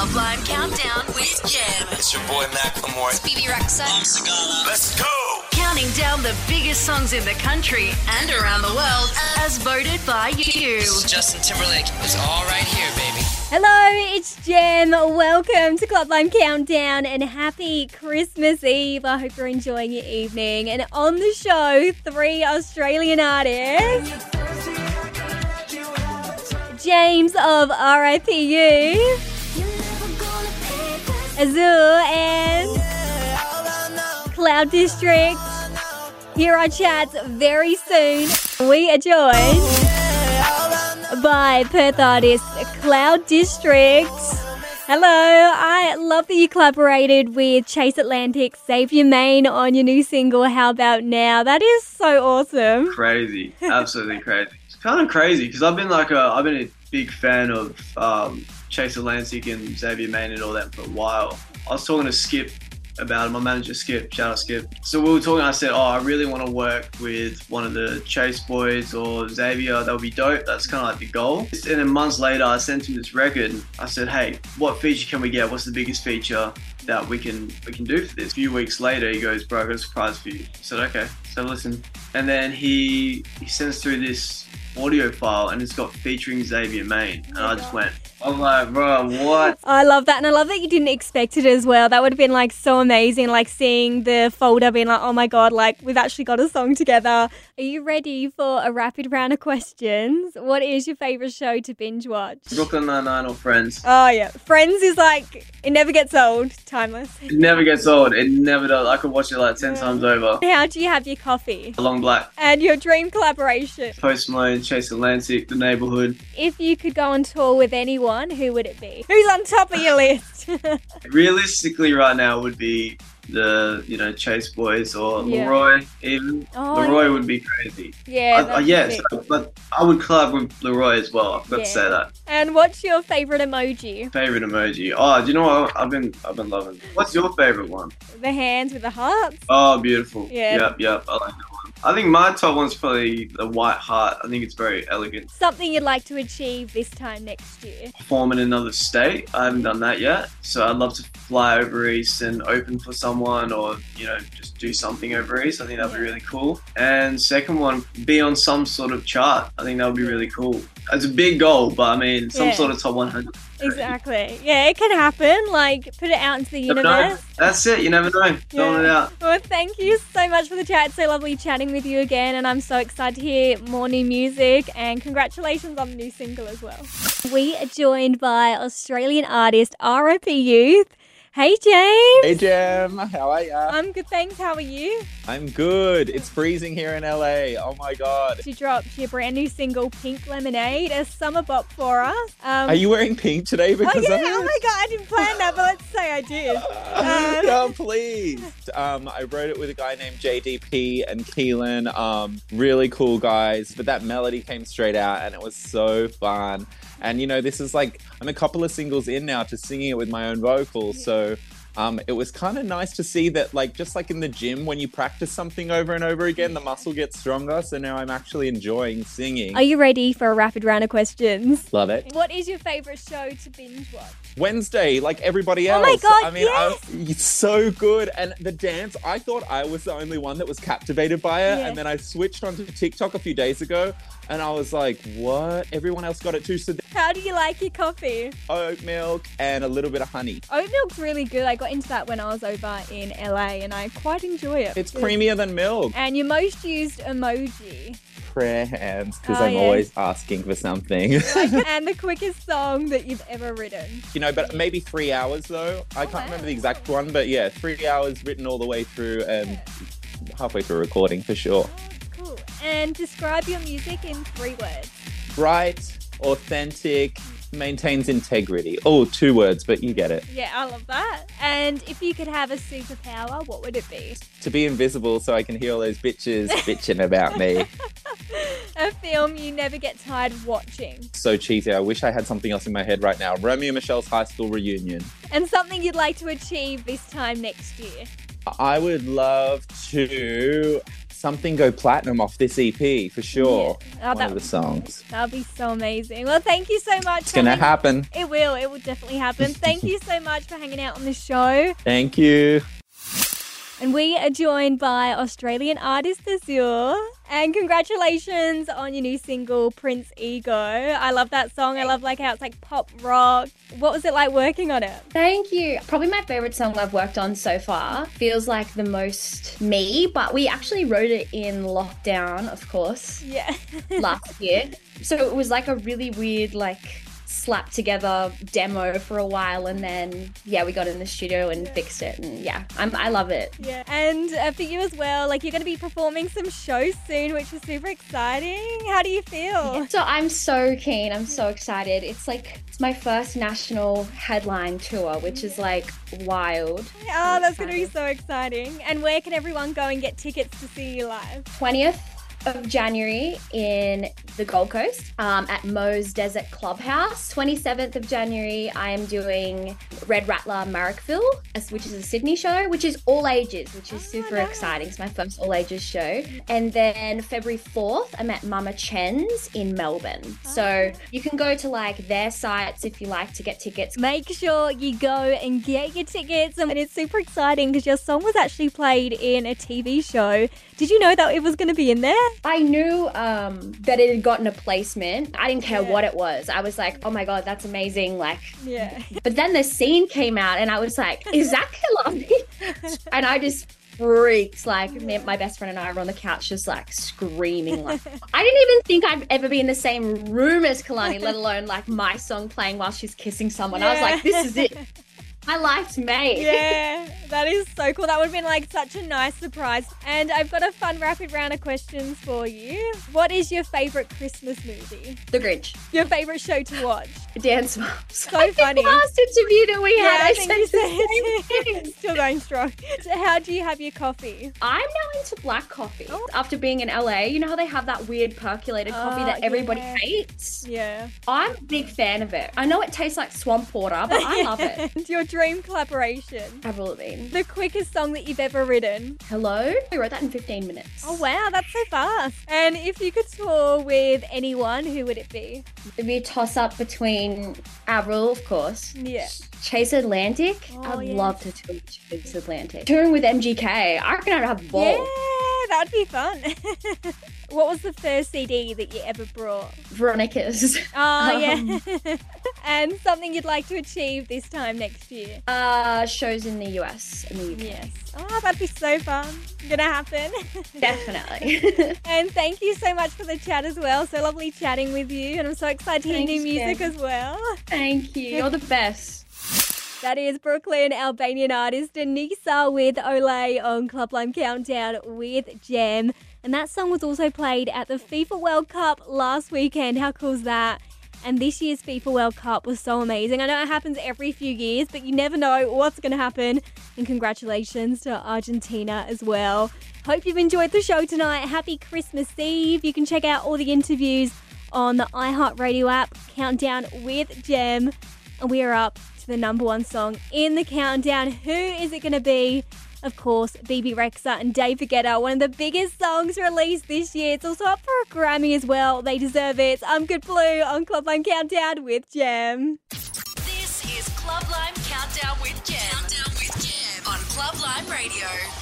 Club Lime Countdown with Gem. It's your boy Macklemore. Bebe Rexha. Let's go! Counting down the biggest songs in the country and around the world as voted by you. Justin Timberlake is all right here, baby. Hello, it's Jem. Welcome to Club Lime Countdown and happy Christmas Eve. I hope you're enjoying your evening. And on the show, three Australian artists James of RIP Youth, Azure, and Cloud Dstrct. Here are chats very soon. We are joined by Perth artist Cloud Dstrct. Hello, I love that you collaborated with Chase Atlantic, Xavier Mayne on your new single, How About Now? That is so awesome. crazy, absolutely crazy. It's kind of crazy because I've been like a, I've been a big fan of um, Chase Atlantic and Xavier Mayne and all that for a while. I was talking to Skip about it, my manager Skip, shout out Skip. So we were talking. I said, "Oh, I really want to work with one of the Chase boys or Xavier. That would be dope. That's kind of like the goal." And then months later, I sent him this record. I said, "Hey, what feature can we get? What's the biggest feature that we can we can do for this?" A few weeks later, he goes, "Bro, I got a surprise for you." I said, "Okay." So listen, and then he he sends through this audio file, and it's got featuring Xavier Mayne, and I just went, "I'm like, bro, what?" I love that, and I love that you didn't expect it as well. That would have been like so amazing, like seeing the folder being like, oh my god, like we've actually got a song together. Are you ready for a rapid round of questions? What is your favorite show to binge watch? Brooklyn Nine Nine or Friends. Oh yeah, Friends is like it never gets old, timeless. It never gets old. It never does. I could watch it like ten times over. How do you have your coffee? Long Black, And your dream collaboration? Post Malone, Chase Atlantic, The Neighborhood. If you could go on tour with anyone, who would it be? Who's on top of your list? Realistically, right now would be the you know Chase Boys or Yeah. LAROI. Even Oh, LAROI yeah. would be crazy. yeah, I- I- yeah, so- but I would collab with LAROI as well. I've got Yeah. to say that. And what's your favorite emoji? Favorite emoji. Oh, do you know what I've been I've been loving? What's your favorite one? The hands with the hearts. Oh, beautiful. Yeah. Yep, yep. I like that. I think my top one's probably the white heart. I think it's very elegant. Something you'd like to achieve this time next year. Perform in another state. I haven't done that yet. So I'd love to fly over east and open for someone or, you know, just do something over east. I think that'd be really cool. And second one, be on some sort of chart. I think that would be really cool. It's a big goal, but I mean, some Yeah. sort of top 100. Exactly. Yeah, it can happen. Like, put it out into the universe. That's it. You never know. Throwing it out. Well, thank you so much for the chat. It's so lovely chatting with you again, and I'm so excited to hear more new music. And congratulations on the new single as well. We are joined by Australian artist RIP Youth. Hey, James. Hey Gem, how are you? I'm good, thanks. How are you? I'm good. It's freezing here in LA. Oh my god. You dropped your brand new single, Pink Lemonade, a summer bop for us. Um, Are you wearing pink today Oh because yeah! of Oh my god! I didn't plan that, but let's say I did. Um, no, please. Um, I wrote it with a guy named JDP and Keelan. Um, really cool guys. But that melody came straight out, and it was so fun. And you know, this is like I'm a couple of singles in now to singing it with my own vocals, so. Um, it was kind of nice to see that, like, just like in the gym, when you practice something over and over again, the muscle gets stronger. So now I'm actually enjoying singing. Are you ready for a rapid round of questions? Love it. What is your favorite show to binge watch? Wednesday, like everybody else. Oh my God, I mean, I, it's so good. And the dance, I thought I was the only one that was captivated by it. Yeah. And then I switched onto TikTok a few days ago and I was like, what? Everyone else got it too. So How do you like your coffee? oat milk and a little bit of honey. Oat milk's really good. I got into that when I was over in LA and I quite enjoy it. It's creamier than milk. And your most used emoji. Prayer hands, because Oh, I'm yeah. always asking for something. and the quickest song that you've ever written. you know, but maybe three hours though. I can't remember the exact one, but yeah, three hours written all the way through and halfway through recording for sure. Oh, cool. And describe your music in three words. bright, authentic, maintains integrity. Oh, two words, but you get it. Yeah, I love that. And if you could have a superpower, what would it be? To be invisible so I can hear all those bitches bitching about me. A film you never get tired of watching. So cheesy. I wish I had something else in my head right now. Romy and Michele's high school reunion. And something you'd like to achieve this time next year. I would love to something go platinum off this EP for sure. Yeah. Oh, One of the songs. That'll be so amazing. Well, thank you so much. It's gonna happen. It will. It will definitely happen. Thank you so much for hanging out on the show. Thank you. And we are joined by Australian artist Azure. And congratulations on your new single, Prince Ego. I love that song. I love like how it's like pop rock. What was it like working on it? Thank you. Probably my favorite song I've worked on so far. Feels like the most me, but we actually wrote it in lockdown, of course, Yeah. last year. So it was like a really weird, like, slapped together demo for a while and then yeah we got in the studio and fixed it and yeah I'm, i love it yeah. And uh, for you as well, like you're going to be performing some shows soon, which is super exciting. How do you feel? so i'm so keen i'm so excited it's like it's my first national headline tour which is like wild Oh, that's going to be so exciting. And where can everyone go and get tickets to see you live? 20th of January in the Gold Coast um, at Mo's Desert Clubhouse. 27th of January, I am doing Red Rattler Marrickville, which is a Sydney show, which is all ages, which is super exciting. It's my first all ages show. And then February 4th, I'm at Mama Chen's in Melbourne. So you can go to like their sites if you like to get tickets. Make sure you go and get your tickets. And it's super exciting because your song was actually played in a TV show. Did you know that it was going to be in there? I knew um, that it had gotten a placement. I didn't care Yeah. what it was. I was like, oh my God, that's amazing. Like, Yeah. But then the scene came out, and I was like, "Is that Kalani?" and I just freaked. Like, my best friend and I were on the couch, just like screaming. Like, I didn't even think I'd ever be in the same room as Kalani, let alone like my song playing while she's kissing someone. I was like, "This is it. My life's made." Yeah, that is so cool. That would have been like such a nice surprise. And I've got a fun rapid round of questions for you. What is your favorite Christmas movie? The Grinch, Your favorite show to watch? Dance Moms. So I think funny. Last interview that we had, I, I said the said same thing. Still going strong. So how do you have your coffee? I'm now into black coffee. Oh. After being in LA, you know how they have that weird percolated coffee Oh, that ah, everybody yeah. hates? Yeah. I'm a big fan of it. I know it tastes like swamp water, but I love it. And your dream collaboration? Lavigne. The quickest song that you've ever written? Hello? I wrote that in 15 minutes. Oh wow, that's so fast. And if you could tour with anyone, who would it be? It'd be a toss up between Avril, of course. Yeah. Chase Atlantic. Oh, I'd love to tour with Chase Atlantic. Touring with MGK. I reckon I'd have a ball. Yeah, that'd be fun. what was the first CD that you ever brought? Veronica's. Oh, yeah. Um, And something you'd like to achieve this time next year? Uh, shows in the US and the UK. Yes. Oh, that'd be so fun. Gonna happen. Definitely. and thank you so much for the chat as well. So lovely chatting with you. And I'm so excited to hear new music Jen. as well. Thank you. You're the best. That is Brooklyn Albanian artist Anissa with Olay on Club Lime Countdown with Gem. And that song was also played at the FIFA World Cup last weekend. How cool is that? And this year's FIFA World Cup was so amazing. I know it happens every few years, but you never know what's going to happen. And congratulations to Argentina as well. Hope you've enjoyed the show tonight. Happy Christmas Eve. You can check out all the interviews on the iHeartRadio app, Countdown with Gem. And we are up to the number one song in the countdown. Who is it going to be? Of course, Bebe Rexha and David Guetta, one of the biggest songs released this year. It's also up for a Grammy as well. They deserve it. I'm Good Blue on Club Lime Countdown with Gem. This is Club Lime Countdown with Gem. Countdown with Gem on Club Lime Radio.